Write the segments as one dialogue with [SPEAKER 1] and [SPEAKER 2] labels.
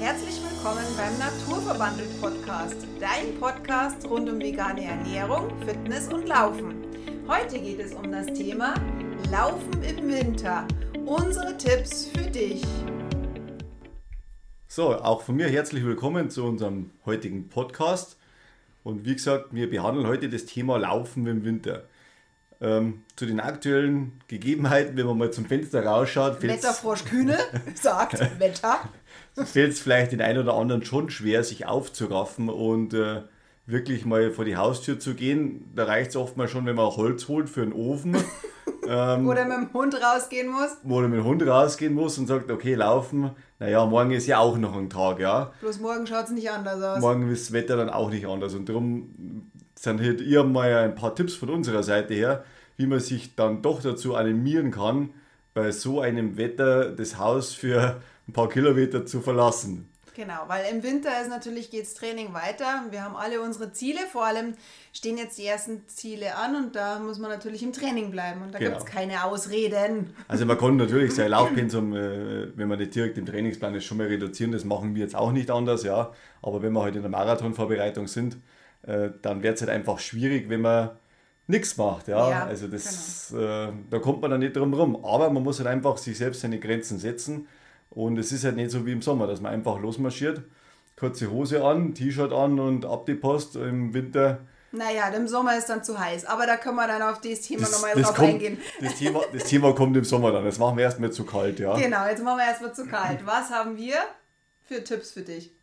[SPEAKER 1] Herzlich willkommen beim Naturverbandelt Podcast, dein Podcast rund um vegane Ernährung, Fitness und Laufen. Heute geht es um das Thema Laufen im Winter. Unsere Tipps für dich.
[SPEAKER 2] So, auch von mir herzlich willkommen zu unserem heutigen Podcast. Und wie gesagt, wir behandeln heute das Thema Laufen im Winter. Ähm, zu den aktuellen Gegebenheiten, wenn man mal zum Fenster rausschaut,
[SPEAKER 1] Wetterfrosch Kühne sagt Wetter.
[SPEAKER 2] Fällt es vielleicht den einen oder anderen schon schwer, sich aufzuraffen und äh, wirklich mal vor die Haustür zu gehen. Da reicht es oft mal schon, wenn man Holz holt für einen Ofen.
[SPEAKER 1] ähm, oder mit dem Hund rausgehen muss.
[SPEAKER 2] Oder mit dem Hund rausgehen muss und sagt, okay, laufen. Naja, morgen ist ja auch noch ein Tag, ja.
[SPEAKER 1] Bloß morgen schaut es nicht anders aus.
[SPEAKER 2] Morgen ist das Wetter dann auch nicht anders. Und darum sind halt ihr mal ein paar Tipps von unserer Seite her, wie man sich dann doch dazu animieren kann, bei so einem Wetter das Haus für ein paar Kilometer zu verlassen.
[SPEAKER 1] Genau, weil im Winter ist natürlich geht's Training weiter. Wir haben alle unsere Ziele, vor allem stehen jetzt die ersten Ziele an und da muss man natürlich im Training bleiben und da genau. gibt es keine Ausreden.
[SPEAKER 2] Also man kann natürlich sein Laufpensum, äh, wenn man nicht direkt im Trainingsplan ist, schon mal reduzieren. Das machen wir jetzt auch nicht anders, ja. Aber wenn wir heute halt in der Marathonvorbereitung sind, äh, dann wird es halt einfach schwierig, wenn man nichts macht. Ja? ja also das, genau. äh, da kommt man dann nicht drum rum. Aber man muss halt einfach sich selbst seine Grenzen setzen und es ist halt nicht so wie im Sommer, dass man einfach losmarschiert, kurze Hose an, T-Shirt an und ab die Post im Winter.
[SPEAKER 1] Naja, im Sommer ist dann zu heiß, aber da können wir dann auf das Thema nochmal drauf
[SPEAKER 2] kommt,
[SPEAKER 1] eingehen.
[SPEAKER 2] Das Thema, das Thema kommt im Sommer dann, das machen wir erstmal zu kalt, ja.
[SPEAKER 1] Genau, jetzt machen wir erstmal zu kalt. Was haben wir für Tipps für dich?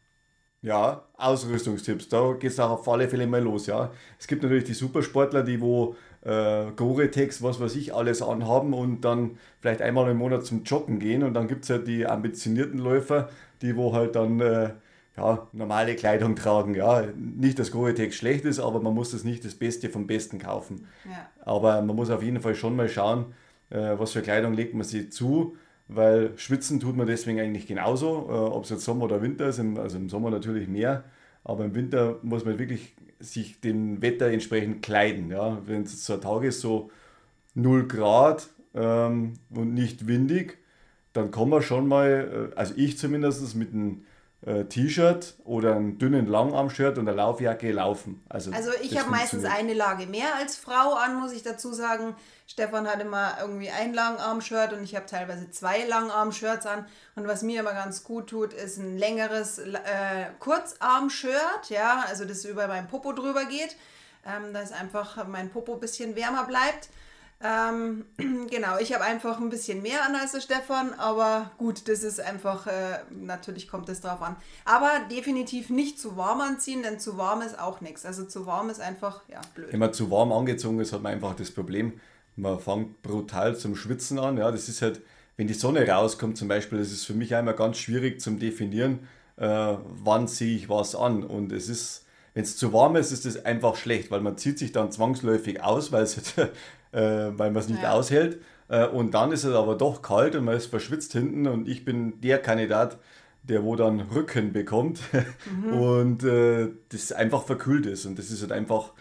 [SPEAKER 2] Ja, Ausrüstungstipps, da geht es auch auf alle Fälle mal los, ja. Es gibt natürlich die Supersportler, die wo äh, Gore-Tex, was weiß ich, alles anhaben und dann vielleicht einmal im Monat zum Joggen gehen. Und dann gibt es ja die ambitionierten Läufer, die wo halt dann äh, ja, normale Kleidung tragen. Ja, nicht, dass Gore-Tex schlecht ist, aber man muss das nicht das Beste vom Besten kaufen. Ja. Aber man muss auf jeden Fall schon mal schauen, äh, was für Kleidung legt man sich zu, weil schwitzen tut man deswegen eigentlich genauso, äh, ob es jetzt Sommer oder Winter ist, im, also im Sommer natürlich mehr, aber im Winter muss man wirklich sich dem Wetter entsprechend kleiden. Ja? Wenn es so ein Tag ist, so 0 Grad ähm, und nicht windig, dann kann man schon mal, äh, also ich zumindest mit einem äh, T-Shirt oder einem dünnen Langarm-Shirt und einer Laufjacke laufen.
[SPEAKER 1] Also, also ich habe meistens eine Lage mehr als Frau an, muss ich dazu sagen. Stefan hat immer irgendwie ein Langarm-Shirt und ich habe teilweise zwei Langarm-Shirts an. Und was mir immer ganz gut tut, ist ein längeres äh, Kurzarm-Shirt, ja, also das über meinen Popo drüber geht, ähm, dass einfach mein Popo ein bisschen wärmer bleibt. Ähm, genau, ich habe einfach ein bisschen mehr an als der Stefan, aber gut, das ist einfach, äh, natürlich kommt es drauf an. Aber definitiv nicht zu warm anziehen, denn zu warm ist auch nichts. Also zu warm ist einfach, ja, blöd.
[SPEAKER 2] Wenn man zu warm angezogen ist, hat man einfach das Problem, man fängt brutal zum Schwitzen an. Ja, das ist halt, wenn die Sonne rauskommt zum Beispiel, das ist für mich einmal ganz schwierig zum Definieren, äh, wann ziehe ich was an. Und es ist, wenn es zu warm ist, ist das einfach schlecht, weil man zieht sich dann zwangsläufig aus, weil es halt, äh, weil man es nicht ja. aushält. Äh, und dann ist es aber doch kalt und man ist verschwitzt hinten und ich bin der Kandidat, der wo dann Rücken bekommt mhm. und äh, das einfach verkühlt ist. Und das ist halt einfach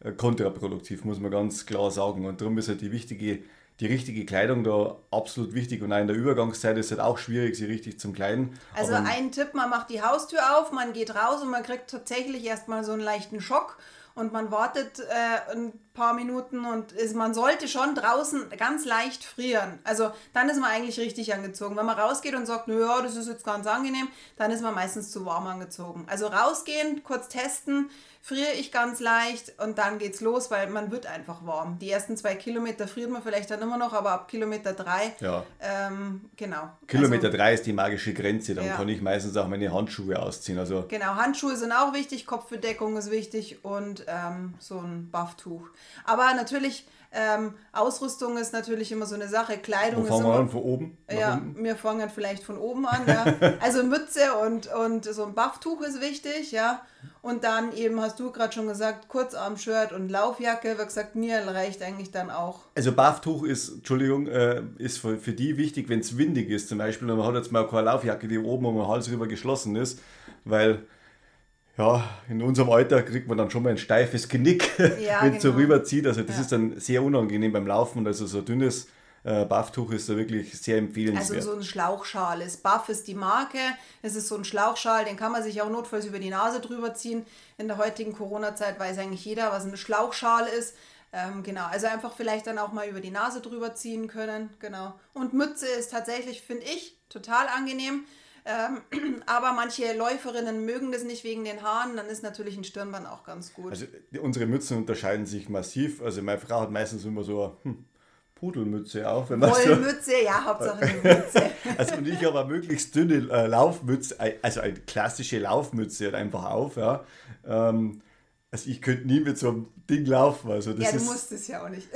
[SPEAKER 2] äh, kontraproduktiv, muss man ganz klar sagen. Und darum ist halt die wichtige, die richtige Kleidung da absolut wichtig. Und auch in der Übergangszeit ist es halt auch schwierig, sie richtig zum Kleiden.
[SPEAKER 1] Also Aber ein Tipp, man macht die Haustür auf, man geht raus und man kriegt tatsächlich erstmal so einen leichten Schock und man wartet äh, ein paar Minuten und ist, man sollte schon draußen ganz leicht frieren. Also dann ist man eigentlich richtig angezogen. Wenn man rausgeht und sagt, naja, das ist jetzt ganz angenehm, dann ist man meistens zu warm angezogen. Also rausgehen, kurz testen, friere ich ganz leicht und dann geht's los, weil man wird einfach warm. Die ersten zwei Kilometer friert man vielleicht dann immer noch, aber ab Kilometer drei, ja. ähm, genau.
[SPEAKER 2] Kilometer also, drei ist die magische Grenze, dann ja. kann ich meistens auch meine Handschuhe ausziehen. Also
[SPEAKER 1] genau, Handschuhe sind auch wichtig, Kopfbedeckung ist wichtig und ähm, so ein Bufftuch. Aber natürlich ähm, Ausrüstung ist natürlich immer so eine Sache. Kleidung
[SPEAKER 2] Wo fangen
[SPEAKER 1] ist immer,
[SPEAKER 2] wir an? Von oben?
[SPEAKER 1] Ja, unten? wir fangen vielleicht von oben an. Ja. Also Mütze und, und so ein Bufftuch ist wichtig, ja. Und dann eben, hast du gerade schon gesagt, Kurzarm-Shirt und Laufjacke. Wie gesagt, mir reicht eigentlich dann auch.
[SPEAKER 2] Also Bufftuch ist, Entschuldigung, äh, ist für, für die wichtig, wenn es windig ist zum Beispiel. Und man hat jetzt mal keine Laufjacke, die oben um den Hals rüber geschlossen ist, weil ja, in unserem Alter kriegt man dann schon mal ein steifes Genick, ja, wenn es genau. so rüberzieht. Also das ja. ist dann sehr unangenehm beim Laufen. Also so ein dünnes Äh, Bufftuch ist da wirklich sehr empfehlenswert.
[SPEAKER 1] Also so ein Schlauchschal ist. Buff ist die Marke. Es ist so ein Schlauchschal, den kann man sich auch notfalls über die Nase drüber ziehen. In der heutigen Corona-Zeit weiß eigentlich jeder, was ein Schlauchschal ist. Ähm, genau, also einfach vielleicht dann auch mal über die Nase drüber ziehen können. Genau. Und Mütze ist tatsächlich, finde ich, total angenehm. Ähm, aber manche Läuferinnen mögen das nicht wegen den Haaren, dann ist natürlich ein Stirnband auch ganz gut.
[SPEAKER 2] Also unsere Mützen unterscheiden sich massiv. Also meine Frau hat meistens immer so hm, Pudelmütze auf. Wenn
[SPEAKER 1] Wollmütze, so, ja, Hauptsache eine Mütze.
[SPEAKER 2] also und ich habe eine möglichst dünne äh, Laufmütze, also eine klassische Laufmütze einfach auf. Ja. Ähm, also ich könnte nie mit so einem Ding laufen. Also das
[SPEAKER 1] ja, du
[SPEAKER 2] ist,
[SPEAKER 1] musst es ja auch nicht.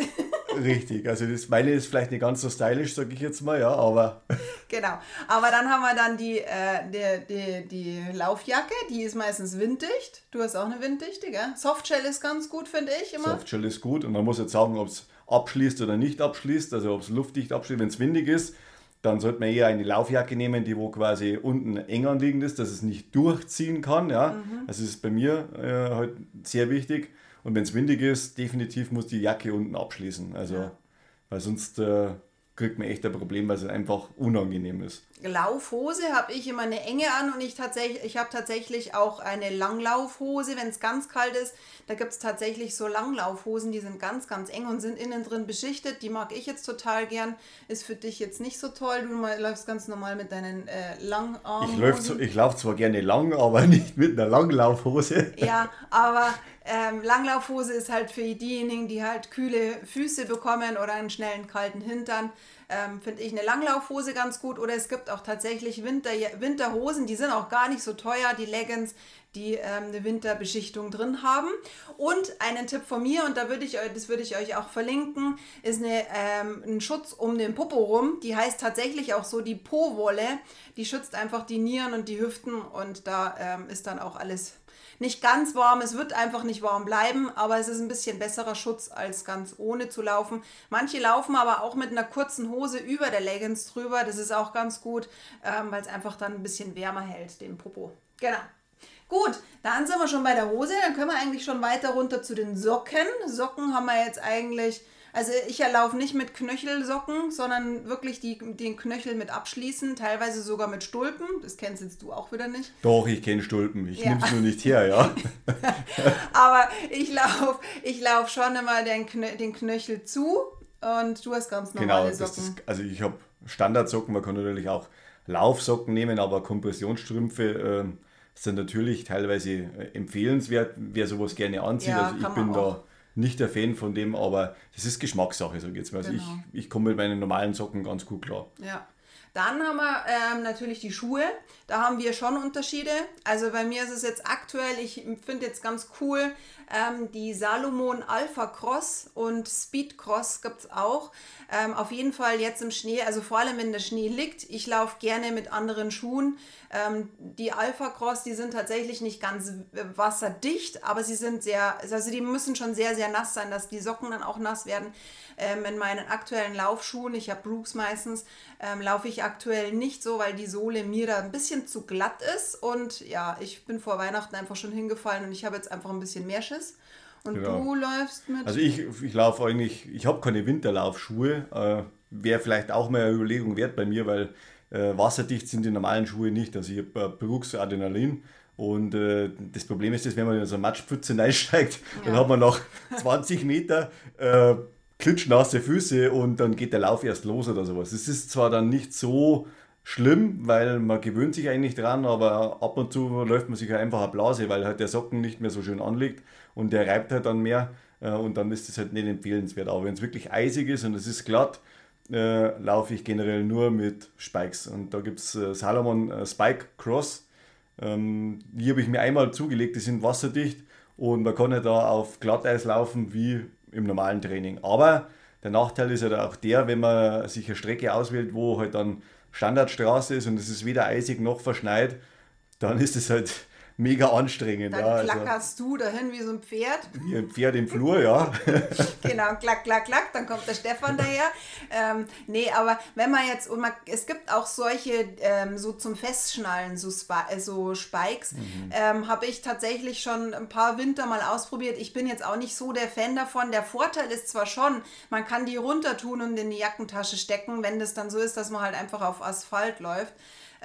[SPEAKER 2] Richtig, also das meine ist vielleicht nicht ganz so stylisch, sage ich jetzt mal, ja, aber.
[SPEAKER 1] Genau, aber dann haben wir dann die, äh, die, die, die Laufjacke, die ist meistens winddicht. Du hast auch eine winddichte, gell? Softshell ist ganz gut, finde ich immer.
[SPEAKER 2] Softshell ist gut und man muss jetzt sagen, ob es abschließt oder nicht abschließt, also ob es luftdicht abschließt, wenn es windig ist, dann sollte man eher eine Laufjacke nehmen, die wo quasi unten eng anliegend ist, dass es nicht durchziehen kann, ja. Mhm. Das ist bei mir äh, halt sehr wichtig. Und wenn es windig ist, definitiv muss die Jacke unten abschließen. Also, ja. weil sonst äh, kriegt man echt ein Problem, weil es einfach unangenehm ist.
[SPEAKER 1] Laufhose habe ich immer eine enge an und ich, tatsächlich, ich habe tatsächlich auch eine Langlaufhose, wenn es ganz kalt ist. Da gibt es tatsächlich so Langlaufhosen, die sind ganz, ganz eng und sind innen drin beschichtet. Die mag ich jetzt total gern. Ist für dich jetzt nicht so toll. Du läufst ganz normal mit deinen äh, Langarmhosen.
[SPEAKER 2] Ich, ich laufe zwar gerne lang, aber nicht mit einer Langlaufhose.
[SPEAKER 1] Ja, aber ähm, Langlaufhose ist halt für diejenigen, die halt kühle Füße bekommen oder einen schnellen kalten Hintern ähm, finde ich eine Langlaufhose ganz gut. Oder es gibt auch tatsächlich Winter, Winterhosen, die sind auch gar nicht so teuer, die Leggings, die ähm, eine Winterbeschichtung drin haben. Und einen Tipp von mir, und da würde ich, das würde ich euch auch verlinken, ist eine, ähm, ein Schutz um den Popo rum. Die heißt tatsächlich auch so die Po-Wolle. Die schützt einfach die Nieren und die Hüften und da ähm, ist dann auch alles nicht ganz warm. Es wird einfach nicht warm bleiben, aber es ist ein bisschen besserer Schutz, als ganz ohne zu laufen. Manche laufen aber auch mit einer kurzen Hose über der Leggings drüber. Das ist auch ganz gut, ähm, weil es einfach dann ein bisschen wärmer hält, den Popo. Genau. Gut, dann sind wir schon bei der Hose. Dann können wir eigentlich schon weiter runter zu den Socken. Socken haben wir jetzt eigentlich also ich erlaufe nicht mit Knöchelsocken, sondern wirklich die, den Knöchel mit abschließen, teilweise sogar mit Stulpen. Das kennst jetzt du auch wieder nicht.
[SPEAKER 2] Doch, ich kenne Stulpen. Ich ja. nehme es nur nicht her, ja.
[SPEAKER 1] Aber ich laufe ich lauf schon immer den, Knö den Knöchel zu und du hast ganz
[SPEAKER 2] genau, normale genau, Socken. Ist, also ich habe Standardsocken, man kann natürlich auch Laufsocken nehmen, aber Kompressionsstrümpfe äh, sind natürlich teilweise äh, empfehlenswert, wer sowas gerne anzieht. Ja, also ich bin da nicht der Fan von dem, aber das ist Geschmackssache, so geht's mir. Also genau. ich, ich komme mit meinen normalen Socken ganz gut klar.
[SPEAKER 1] Ja. Dann haben wir ähm, natürlich die Schuhe. Da haben wir schon Unterschiede. Also bei mir ist es jetzt aktuell, ich finde jetzt ganz cool, ähm, die Salomon Alpha Cross und Speed Cross gibt es auch. Ähm, auf jeden Fall jetzt im Schnee, also vor allem wenn der Schnee liegt. Ich laufe gerne mit anderen Schuhen. Ähm, die Alpha Cross, die sind tatsächlich nicht ganz wasserdicht, aber sie sind sehr, also die müssen schon sehr, sehr nass sein, dass die Socken dann auch nass werden. Ähm, in meinen aktuellen Laufschuhen, ich habe Brooks meistens, ähm, laufe ich aktuell nicht so, weil die Sohle mir da ein bisschen zu glatt ist. Und ja, ich bin vor Weihnachten einfach schon hingefallen und ich habe jetzt einfach ein bisschen mehr Schiss. Und genau. du läufst mit.
[SPEAKER 2] Also ich, ich laufe eigentlich, ich habe keine Winterlaufschuhe. Äh, Wäre vielleicht auch mal eine Überlegung wert bei mir, weil äh, wasserdicht sind die normalen Schuhe nicht. Also ich habe äh, Brooks Adrenalin. Und äh, das Problem ist, dass wenn man in so eine Matschpfütze reinsteigt, ja. dann hat man nach 20 Meter äh, klitschnasse Füße und dann geht der Lauf erst los oder sowas. Es ist zwar dann nicht so schlimm, weil man gewöhnt sich eigentlich dran, aber ab und zu läuft man sich halt einfach eine Blase, weil halt der Socken nicht mehr so schön anliegt und der reibt halt dann mehr äh, und dann ist das halt nicht empfehlenswert. Aber wenn es wirklich eisig ist und es ist glatt, äh, laufe ich generell nur mit Spikes. Und da gibt es äh, Salomon äh, Spike Cross. Ähm, die habe ich mir einmal zugelegt, die sind wasserdicht und man kann ja da auf Glatteis laufen wie im normalen Training. Aber der Nachteil ist ja auch der, wenn man sich eine Strecke auswählt, wo halt dann Standardstraße ist und es ist weder eisig noch verschneit, dann ist es halt mega anstrengend.
[SPEAKER 1] Dann
[SPEAKER 2] ja, also
[SPEAKER 1] klackerst du dahin wie so ein Pferd.
[SPEAKER 2] wie ein Pferd im Flur, ja.
[SPEAKER 1] genau, klack, klack, klack, dann kommt der Stefan daher. Ähm, nee, aber wenn man jetzt, und man, es gibt auch solche, ähm, so zum Festschnallen, so, Sp äh, so Spikes, ähm, habe ich tatsächlich schon ein paar Winter mal ausprobiert. Ich bin jetzt auch nicht so der Fan davon. Der Vorteil ist zwar schon, man kann die runter tun und in die Jackentasche stecken, wenn das dann so ist, dass man halt einfach auf Asphalt läuft.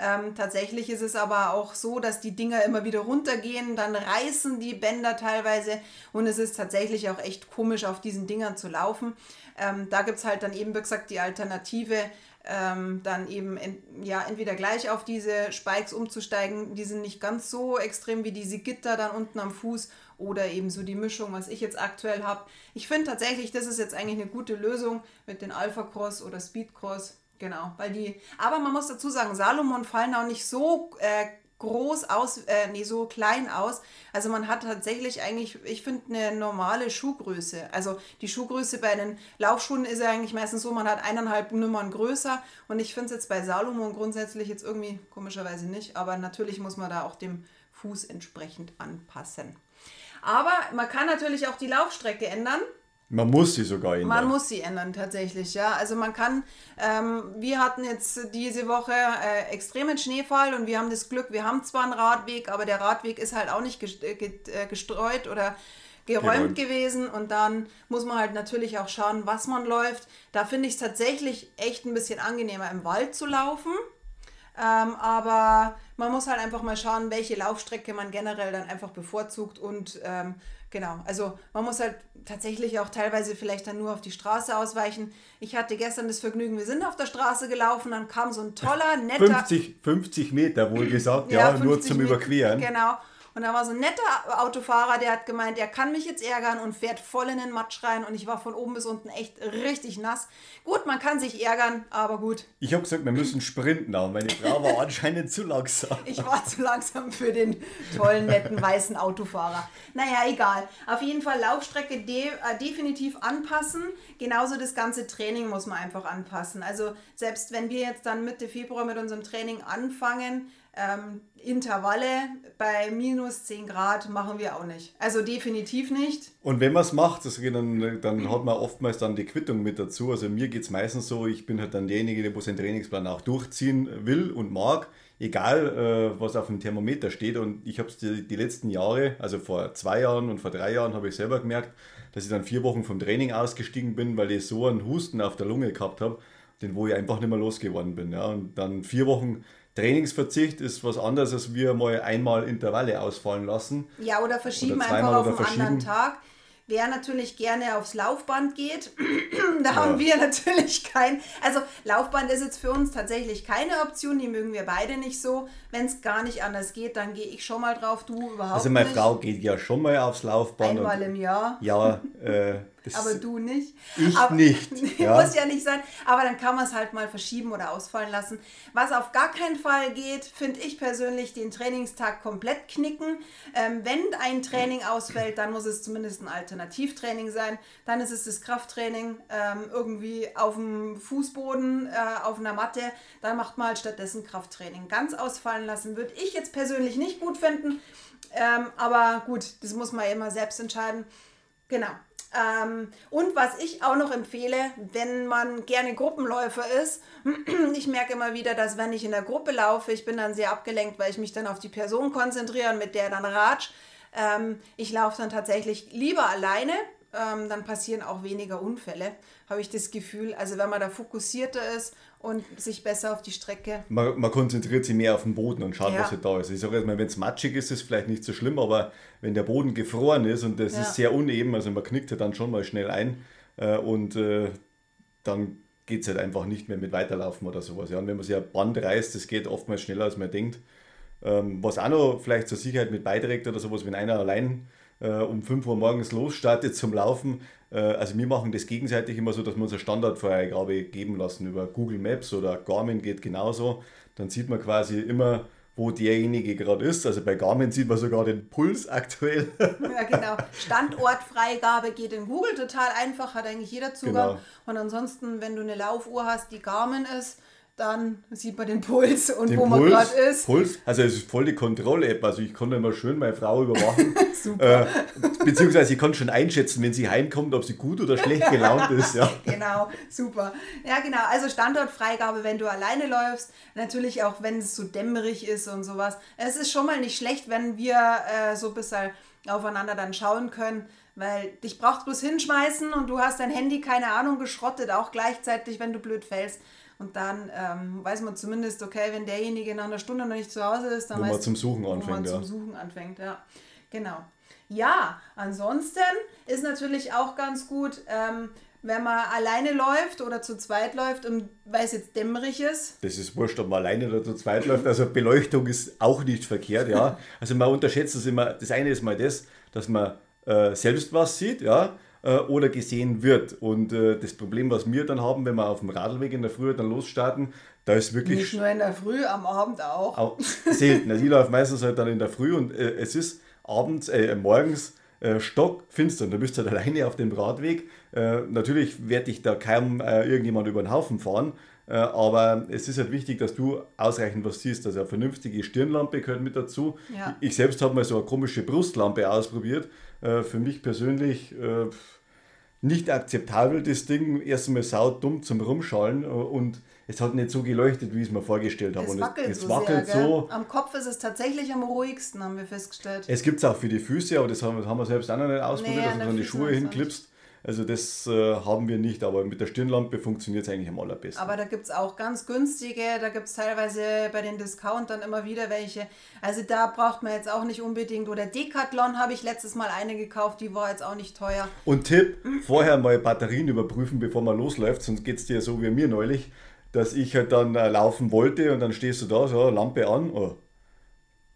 [SPEAKER 1] Ähm, tatsächlich ist es aber auch so, dass die Dinger immer wieder runtergehen, dann reißen die Bänder teilweise und es ist tatsächlich auch echt komisch, auf diesen Dingern zu laufen. Ähm, da gibt es halt dann eben, wie gesagt, die Alternative, ähm, dann eben en ja, entweder gleich auf diese Spikes umzusteigen, die sind nicht ganz so extrem wie diese Gitter dann unten am Fuß oder eben so die Mischung, was ich jetzt aktuell habe. Ich finde tatsächlich, das ist jetzt eigentlich eine gute Lösung mit den Alpha Cross oder Speed Cross. Genau, weil die, aber man muss dazu sagen, Salomon fallen auch nicht so äh, groß aus, äh, nee, so klein aus. Also man hat tatsächlich eigentlich, ich finde, eine normale Schuhgröße. Also die Schuhgröße bei den Laufschuhen ist ja eigentlich meistens so, man hat eineinhalb Nummern größer und ich finde es jetzt bei Salomon grundsätzlich jetzt irgendwie komischerweise nicht, aber natürlich muss man da auch dem Fuß entsprechend anpassen. Aber man kann natürlich auch die Laufstrecke ändern.
[SPEAKER 2] Man muss sie sogar ändern.
[SPEAKER 1] Man muss sie ändern tatsächlich, ja. Also man kann, ähm, wir hatten jetzt diese Woche äh, extremen Schneefall und wir haben das Glück, wir haben zwar einen Radweg, aber der Radweg ist halt auch nicht äh, gestreut oder geräumt, geräumt, gewesen und dann muss man halt natürlich auch schauen, was man läuft. Da finde ich es tatsächlich echt ein bisschen angenehmer im Wald zu laufen. Ähm, aber man muss halt einfach mal schauen, welche Laufstrecke man generell dann einfach bevorzugt und ähm, genau, also man muss halt tatsächlich auch teilweise vielleicht dann nur auf die Straße ausweichen. Ich hatte gestern das Vergnügen, wir sind auf der Straße gelaufen, dann kam so ein toller, netter...
[SPEAKER 2] 50, 50 Meter wohl gesagt, ja, ja nur zum Meter, Überqueren.
[SPEAKER 1] Genau, und da war so ein netter Autofahrer, der hat gemeint, er kann mich jetzt ärgern und fährt voll in den Matsch rein. Und ich war von oben bis unten echt richtig nass. Gut, man kann sich ärgern, aber gut.
[SPEAKER 2] Ich habe gesagt, wir müssen sprinten, aber meine Frau war anscheinend zu langsam.
[SPEAKER 1] Ich war zu langsam für den tollen, netten, weißen Autofahrer. Naja, egal. Auf jeden Fall Laufstrecke de äh, definitiv anpassen. Genauso das ganze Training muss man einfach anpassen. Also selbst wenn wir jetzt dann Mitte Februar mit unserem Training anfangen, ähm, Intervalle bei minus 10 Grad machen wir auch nicht. Also definitiv nicht.
[SPEAKER 2] Und wenn man es macht, das, dann, dann hat man oftmals dann die Quittung mit dazu. Also mir geht es meistens so, ich bin halt dann derjenige, der seinen Trainingsplan auch durchziehen will und mag, egal äh, was auf dem Thermometer steht. Und ich habe es die, die letzten Jahre, also vor zwei Jahren und vor drei Jahren, habe ich selber gemerkt, dass ich dann vier Wochen vom Training ausgestiegen bin, weil ich so einen Husten auf der Lunge gehabt habe, den wo ich einfach nicht mehr losgeworden bin. Ja. Und dann vier Wochen Trainingsverzicht ist was anderes, als wir mal einmal Intervalle ausfallen lassen.
[SPEAKER 1] Ja, oder verschieben oder einfach auf einen anderen Tag. Wer natürlich gerne aufs Laufband geht, da ja. haben wir natürlich kein. Also Laufband ist jetzt für uns tatsächlich keine Option, die mögen wir beide nicht so. Wenn es gar nicht anders geht, dann gehe ich schon mal drauf, du überhaupt nicht.
[SPEAKER 2] Also meine nicht. Frau geht ja schon mal aufs Laufband.
[SPEAKER 1] Einmal im Jahr.
[SPEAKER 2] Ja, äh,
[SPEAKER 1] das aber du nicht.
[SPEAKER 2] Ich
[SPEAKER 1] aber,
[SPEAKER 2] nicht.
[SPEAKER 1] Ja. Muss ja nicht sein. Aber dann kann man es halt mal verschieben oder ausfallen lassen. Was auf gar keinen Fall geht, finde ich persönlich, den Trainingstag komplett knicken. Ähm, wenn ein Training ausfällt, dann muss es zumindest ein Alternativtraining sein. Dann ist es das Krafttraining ähm, irgendwie auf dem Fußboden, äh, auf einer Matte. Dann macht man halt stattdessen Krafttraining. Ganz ausfallen lassen würde ich jetzt persönlich nicht gut finden. Ähm, aber gut, das muss man immer selbst entscheiden. Genau. Ähm, und was ich auch noch empfehle, wenn man gerne Gruppenläufer ist, ich merke immer wieder, dass wenn ich in der Gruppe laufe, ich bin dann sehr abgelenkt, weil ich mich dann auf die Person konzentriere und mit der dann ratsch. Ähm, ich laufe dann tatsächlich lieber alleine, ähm, dann passieren auch weniger Unfälle, habe ich das Gefühl. Also wenn man da fokussierter ist und sich besser auf die Strecke.
[SPEAKER 2] Man, man konzentriert sich mehr auf den Boden und schaut, ja. was halt da ist. Ich sage jetzt mal, wenn es matschig ist, ist es vielleicht nicht so schlimm, aber wenn der Boden gefroren ist und das ja. ist sehr uneben, also man knickt ja dann schon mal schnell ein äh, und äh, dann geht es halt einfach nicht mehr mit Weiterlaufen oder sowas. Ja. Und wenn man sich ein Band reißt, das geht oftmals schneller, als man denkt. Ähm, was auch noch vielleicht zur Sicherheit mit beiträgt oder sowas, wenn einer allein um 5 Uhr morgens losstartet zum Laufen. Äh, also wir machen das gegenseitig immer so, dass wir uns eine Standardfreigabe geben lassen über Google Maps oder Garmin geht genauso. Dann sieht man quasi immer, wo derjenige gerade ist. Also bei Garmin sieht man sogar den Puls aktuell.
[SPEAKER 1] Ja, genau. Standortfreigabe geht in Google total einfach, hat eigentlich jeder Zugang. Genau. Und ansonsten, wenn du eine Laufuhr hast, die Garmin ist, dann sieht man den Puls und den wo Puls, man gerade ist.
[SPEAKER 2] Puls, also es ist voll die Kontrolle-App. Also ich konnte immer schön meine Frau überwachen. Super. Äh, beziehungsweise ich kann schon einschätzen, wenn sie heimkommt, ob sie gut oder schlecht gelaunt ist. Ja.
[SPEAKER 1] genau, super. Ja, genau. Also Standortfreigabe, wenn du alleine läufst. Natürlich auch, wenn es so dämmerig ist und sowas. Es ist schon mal nicht schlecht, wenn wir äh, so ein bisschen aufeinander dann schauen können. Weil dich braucht bloß hinschmeißen und du hast dein Handy, keine Ahnung, geschrottet, auch gleichzeitig, wenn du blöd fällst. Und dann ähm, weiß man zumindest, okay, wenn derjenige nach einer Stunde noch nicht zu Hause ist, dann
[SPEAKER 2] wo
[SPEAKER 1] man
[SPEAKER 2] zum Suchen anfängt. Wo man
[SPEAKER 1] ja. zum Suchen anfängt, ja. Genau. Ja, ansonsten ist natürlich auch ganz gut, ähm, wenn man alleine läuft oder zu zweit läuft, weil es jetzt dämmerig ist.
[SPEAKER 2] Das ist wurscht, ob man alleine oder zu zweit läuft. Also Beleuchtung ist auch nicht verkehrt, ja. Also man unterschätzt das immer. Das eine ist mal das, dass man äh, selbst was sieht, ja äh, oder gesehen wird. Und äh, das Problem, was wir dann haben, wenn wir auf dem Radlweg in der Früh dann losstarten, da ist wirklich.
[SPEAKER 1] Nicht nur in der Früh, am Abend auch. auch
[SPEAKER 2] selten. Also ich laufe meistens halt dann in der Früh und äh, es ist abends, äh, morgens äh, stockfinster und du bist halt alleine auf dem Radweg. Äh, natürlich werde ich da kaum äh, irgendjemand über den Haufen fahren, aber es ist halt wichtig, dass du ausreichend was siehst. Also eine vernünftige Stirnlampe gehört mit dazu. Ja. Ich selbst habe mal so eine komische Brustlampe ausprobiert. Äh, für mich persönlich äh, nicht akzeptabel, das Ding. Erstmal saudumm zum Rumschallen und es hat nicht so geleuchtet, wie ich es mir vorgestellt habe.
[SPEAKER 1] Es wackelt, es, es so, wackelt sehr, so. Am Kopf ist es tatsächlich am ruhigsten, haben wir festgestellt.
[SPEAKER 2] Es gibt es auch für die Füße, aber das haben, haben wir selbst auch noch nicht ausprobiert, nee, dass man die Schuhe hinklippst. Also das äh, haben wir nicht, aber mit der Stirnlampe funktioniert es eigentlich am allerbesten.
[SPEAKER 1] Aber da gibt es auch ganz günstige, da gibt es teilweise bei den Discountern immer wieder welche. Also da braucht man jetzt auch nicht unbedingt. Oder Decathlon habe ich letztes Mal eine gekauft, die war jetzt auch nicht teuer.
[SPEAKER 2] Und Tipp, vorher mal Batterien überprüfen, bevor man losläuft, sonst geht es dir so wie mir neulich, dass ich halt dann äh, laufen wollte und dann stehst du da, so Lampe an, oh,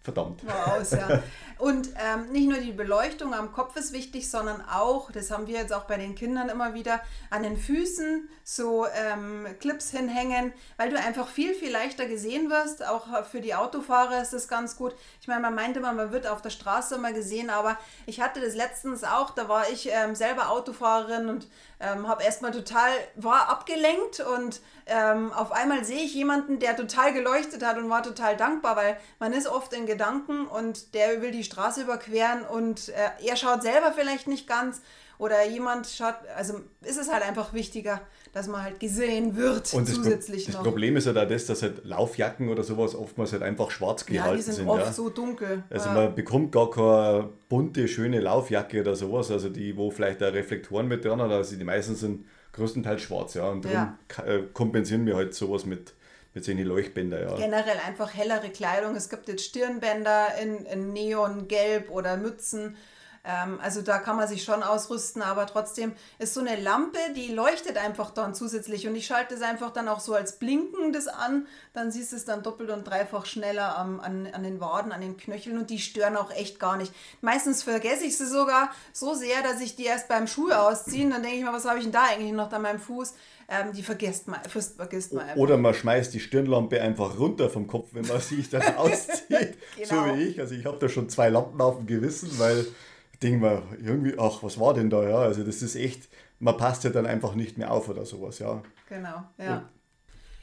[SPEAKER 2] verdammt.
[SPEAKER 1] War aus, ja. Und ähm, nicht nur die Beleuchtung am Kopf ist wichtig, sondern auch, das haben wir jetzt auch bei den Kindern immer wieder, an den Füßen so ähm, Clips hinhängen, weil du einfach viel, viel leichter gesehen wirst. Auch für die Autofahrer ist das ganz gut. Ich meine, man meinte immer, man wird auf der Straße immer gesehen, aber ich hatte das letztens auch, da war ich ähm, selber Autofahrerin und ähm, habe erstmal total, war abgelenkt und ähm, auf einmal sehe ich jemanden, der total geleuchtet hat und war total dankbar, weil man ist oft in Gedanken und der will die Straße überqueren und äh, er schaut selber vielleicht nicht ganz oder jemand schaut, also ist es halt einfach wichtiger, dass man halt gesehen wird
[SPEAKER 2] und zusätzlich das, noch. Das Problem ist ja da das, dass halt Laufjacken oder sowas oftmals halt einfach schwarz gehalten sind. Ja, die sind, sind
[SPEAKER 1] oft
[SPEAKER 2] ja.
[SPEAKER 1] so dunkel.
[SPEAKER 2] Also man bekommt gar keine bunte, schöne Laufjacke oder sowas, also die, wo vielleicht da Reflektoren mit dran hat, also die meisten sind größtenteils schwarz, ja, und darum ja. Äh, kompensieren wir halt sowas mit mit solchen Leuchtbänder, ja.
[SPEAKER 1] Generell einfach hellere Kleidung. Es gibt jetzt Stirnbänder in, in Neongelb oder Mützen ähm, also da kann man sich schon ausrüsten, aber trotzdem ist so eine Lampe, die leuchtet einfach dann zusätzlich und ich schalte es einfach dann auch so als blinkendes an, dann siehst du es dann doppelt und dreifach schneller am, an, an den Waden, an den Knöcheln und die stören auch echt gar nicht. Meistens vergesse ich sie sogar so sehr, dass ich die erst beim Schuh ausziehen, dann denke ich mal, was habe ich denn da eigentlich noch an meinem Fuß? Ähm, die vergisst man, vergisst man einfach.
[SPEAKER 2] Oder man schmeißt die Stirnlampe einfach runter vom Kopf, wenn man sich dann auszieht. genau. So wie ich. Also ich habe da schon zwei Lampen auf dem Gewissen, weil denke mir irgendwie, ach, was war denn da? Ja, also das ist echt, man passt ja dann einfach nicht mehr auf oder sowas, ja.
[SPEAKER 1] Genau, ja. Ja,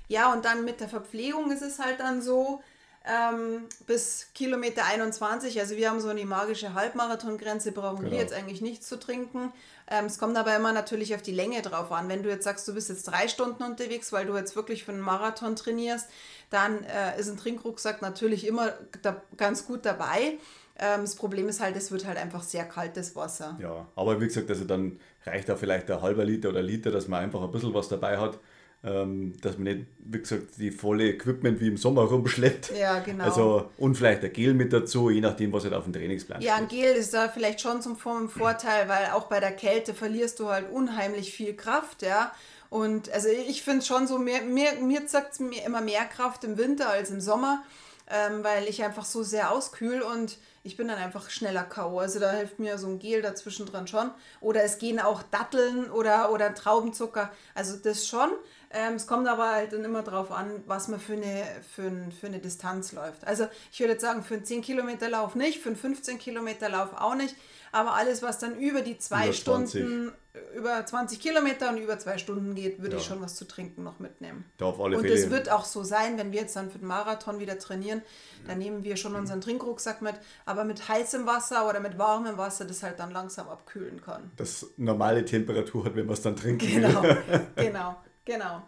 [SPEAKER 1] ja und dann mit der Verpflegung ist es halt dann so, ähm, bis Kilometer 21, also wir haben so eine magische Halbmarathon-Grenze, brauchen genau. wir jetzt eigentlich nichts zu trinken. Ähm, es kommt aber immer natürlich auf die Länge drauf an. Wenn du jetzt sagst, du bist jetzt drei Stunden unterwegs, weil du jetzt wirklich für einen Marathon trainierst, dann äh, ist ein Trinkrucksack natürlich immer da, ganz gut dabei. Ähm, das Problem ist halt, es wird halt einfach sehr kaltes Wasser.
[SPEAKER 2] Ja, aber wie gesagt, also dann reicht da vielleicht ein halber Liter oder Liter, dass man einfach ein bisschen was dabei hat. Ähm, dass man nicht, wie gesagt, die volle Equipment wie im Sommer rumschleppt.
[SPEAKER 1] Ja, genau.
[SPEAKER 2] Also, und vielleicht ein Gel mit dazu, je nachdem, was halt auf dem Trainingsplan
[SPEAKER 1] Ja, ein Gel ist da vielleicht schon zum Vorteil, weil auch bei der Kälte verlierst du halt unheimlich viel Kraft, ja. Und also ich finde schon so, mir, mir, mir zeigt es mir immer mehr Kraft im Winter als im Sommer, ähm, weil ich einfach so sehr auskühl und ich bin dann einfach schneller K.O. Also da hilft mir so ein Gel dazwischen dran schon. Oder es gehen auch Datteln oder, oder Traubenzucker. Also das schon. Ähm, es kommt aber halt dann immer darauf an, was man für eine, für, ein, für eine Distanz läuft. Also ich würde jetzt sagen, für einen 10 Kilometer Lauf nicht, für einen 15 Kilometer Lauf auch nicht. Aber alles, was dann über die zwei über Stunden, über 20 Kilometer und über zwei Stunden geht, würde ja. ich schon was zu trinken noch mitnehmen. Da auf alle und es wird auch so sein, wenn wir jetzt dann für den Marathon wieder trainieren, dann nehmen wir schon unseren Trinkrucksack mit, aber mit heißem Wasser oder mit warmem Wasser, das halt dann langsam abkühlen kann.
[SPEAKER 2] Das normale Temperatur hat, wenn wir es dann trinken.
[SPEAKER 1] Genau, genau. Genau.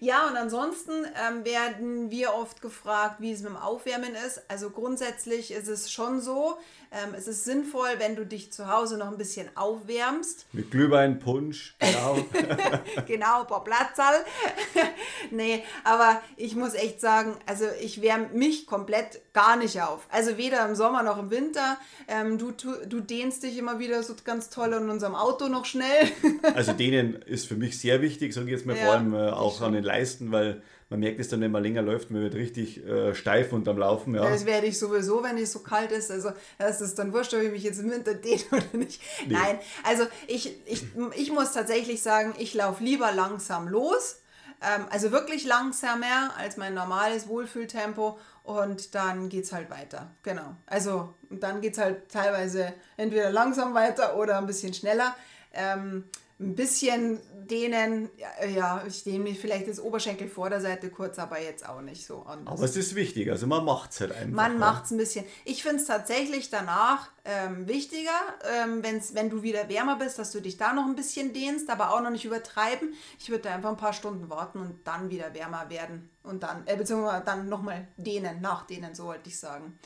[SPEAKER 1] Ja, und ansonsten ähm, werden wir oft gefragt, wie es mit dem Aufwärmen ist. Also grundsätzlich ist es schon so, ähm, es ist sinnvoll, wenn du dich zu Hause noch ein bisschen aufwärmst.
[SPEAKER 2] Mit Glühwein, Punsch, genau.
[SPEAKER 1] genau, paar Platzal. nee, aber ich muss echt sagen, also ich wärme mich komplett gar nicht auf. Also weder im Sommer noch im Winter. Ähm, du, du, du dehnst dich immer wieder so ganz toll in unserem Auto noch schnell.
[SPEAKER 2] also dehnen ist für mich sehr wichtig, sage ich jetzt mal, ja, vor allem äh, auch an den Leisten, weil man merkt es dann, wenn man länger läuft, man wird richtig äh, steif unterm Laufen. Ja.
[SPEAKER 1] Das werde ich sowieso, wenn es so kalt ist. Also das ist dann wurscht, ob ich mich jetzt im Winter dehne oder nicht. Nee. Nein, also ich, ich, ich muss tatsächlich sagen, ich laufe lieber langsam los. Ähm, also wirklich langsamer als mein normales Wohlfühltempo und dann geht es halt weiter. Genau. Also dann geht es halt teilweise entweder langsam weiter oder ein bisschen schneller. Ähm, ein bisschen dehnen, ja, ich dehne mich vielleicht das Oberschenkel Vorderseite kurz, aber jetzt auch nicht so
[SPEAKER 2] anders. Aber es ist wichtig, also man macht es halt einfach.
[SPEAKER 1] Man ja. macht es ein bisschen. Ich finde es tatsächlich danach ähm, wichtiger, ähm, wenn's, wenn du wieder wärmer bist, dass du dich da noch ein bisschen dehnst, aber auch noch nicht übertreiben. Ich würde da einfach ein paar Stunden warten und dann wieder wärmer werden und dann, äh, beziehungsweise dann nochmal dehnen, nachdehnen, so wollte ich sagen.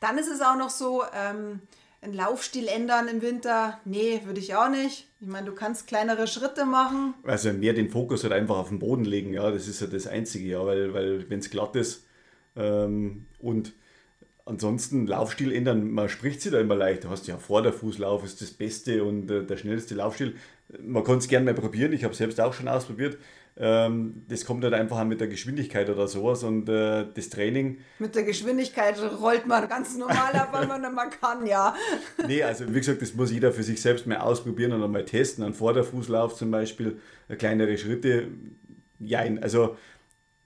[SPEAKER 1] Dann ist es auch noch so, ähm, einen Laufstil ändern im Winter? Nee, würde ich auch nicht. Ich meine, du kannst kleinere Schritte machen.
[SPEAKER 2] Also mehr den Fokus halt einfach auf den Boden legen, ja, das ist ja das Einzige, ja, weil, weil wenn es glatt ist ähm, und ansonsten Laufstil ändern, man spricht sich da immer leicht. Du hast ja Vorderfußlauf ist das Beste und äh, der schnellste Laufstil. Man kann es gerne mal probieren, ich habe selbst auch schon ausprobiert. Ähm, das kommt halt einfach mit der Geschwindigkeit oder sowas und äh, das Training.
[SPEAKER 1] Mit der Geschwindigkeit rollt man ganz normal ab, wenn man mal kann, ja.
[SPEAKER 2] nee, also wie gesagt, das muss jeder für sich selbst mal ausprobieren und einmal testen. Ein Vorderfußlauf zum Beispiel, äh, kleinere Schritte. Jein, also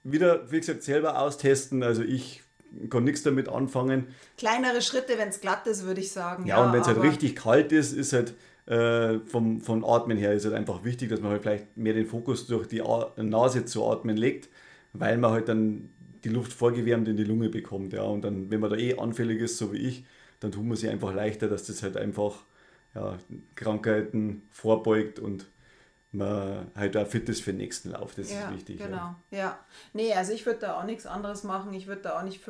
[SPEAKER 2] wieder, wie gesagt, selber austesten. Also ich kann nichts damit anfangen.
[SPEAKER 1] Kleinere Schritte, wenn es glatt ist, würde ich sagen.
[SPEAKER 2] Ja, ja und wenn es halt richtig kalt ist, ist halt äh, vom, vom Atmen her ist halt einfach wichtig, dass man halt vielleicht mehr den Fokus durch die Nase zu atmen legt, weil man halt dann die Luft vorgewärmt in die Lunge bekommt. Ja. Und dann, wenn man da eh anfällig ist, so wie ich, dann tut man sich einfach leichter, dass das halt einfach ja, Krankheiten vorbeugt und man halt auch fit ist für den nächsten Lauf. Das ja, ist wichtig.
[SPEAKER 1] Genau, ja. ja. Nee, also ich würde da auch nichts anderes machen. Ich würde da auch nicht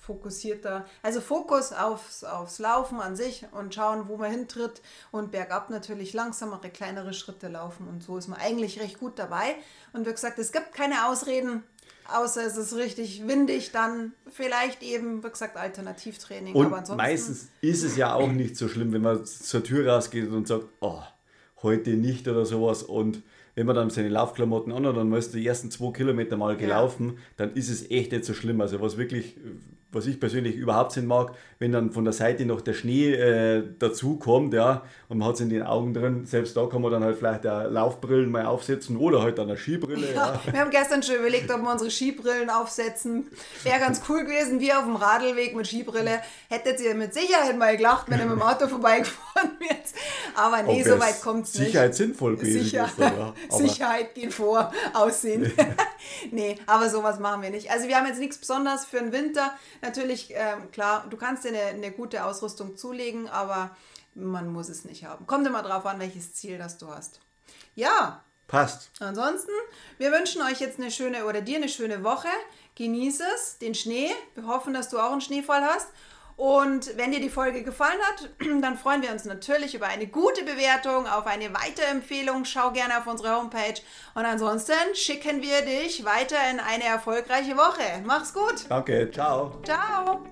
[SPEAKER 1] fokussierter. Also Fokus aufs, aufs Laufen an sich und schauen, wo man hintritt und bergab natürlich langsamere, kleinere Schritte laufen. Und so ist man eigentlich recht gut dabei. Und wie gesagt, es gibt keine Ausreden. Außer es ist richtig windig, dann vielleicht eben, wie gesagt, Alternativtraining.
[SPEAKER 2] Und Aber meistens ist es ja auch nicht so schlimm, wenn man zur Tür rausgeht und sagt, oh, heute nicht oder sowas. Und wenn man dann seine Laufklamotten an hat, dann ist die ersten zwei Kilometer mal gelaufen, ja. dann ist es echt nicht so schlimm. Also was wirklich was ich persönlich überhaupt nicht mag, wenn dann von der Seite noch der Schnee äh, dazu kommt, ja, und man hat es in den Augen drin, selbst da kann man dann halt vielleicht auch Laufbrillen mal aufsetzen oder halt dann eine Skibrille.
[SPEAKER 1] Ja, ja. Wir haben gestern schon überlegt, ob wir unsere Skibrillen aufsetzen. Wäre ganz cool gewesen, wie auf dem Radlweg mit Skibrille. Hättet ihr mit Sicherheit mal gelacht, wenn ihr mit dem Auto vorbeigefahren wärt. Aber nee, so weit kommt es
[SPEAKER 2] nicht. Sicherheit sinnvoll gewesen. Sicher ist,
[SPEAKER 1] ja. Sicherheit geht vor Aussehen. nee, aber sowas machen wir nicht. Also wir haben jetzt nichts Besonderes für den Winter natürlich, ähm, klar, du kannst dir eine, eine gute Ausrüstung zulegen, aber man muss es nicht haben. Kommt immer drauf an, welches Ziel das du hast. Ja.
[SPEAKER 2] Passt.
[SPEAKER 1] Ansonsten, wir wünschen euch jetzt eine schöne oder dir eine schöne Woche. Genieße es, den Schnee. Wir hoffen, dass du auch einen Schneefall hast. Und wenn dir die Folge gefallen hat, dann freuen wir uns natürlich über eine gute Bewertung, auf eine Weiterempfehlung. Schau gerne auf unsere Homepage. Und ansonsten schicken wir dich weiter in eine erfolgreiche Woche. Mach's gut.
[SPEAKER 2] Danke. Ciao.
[SPEAKER 1] Ciao.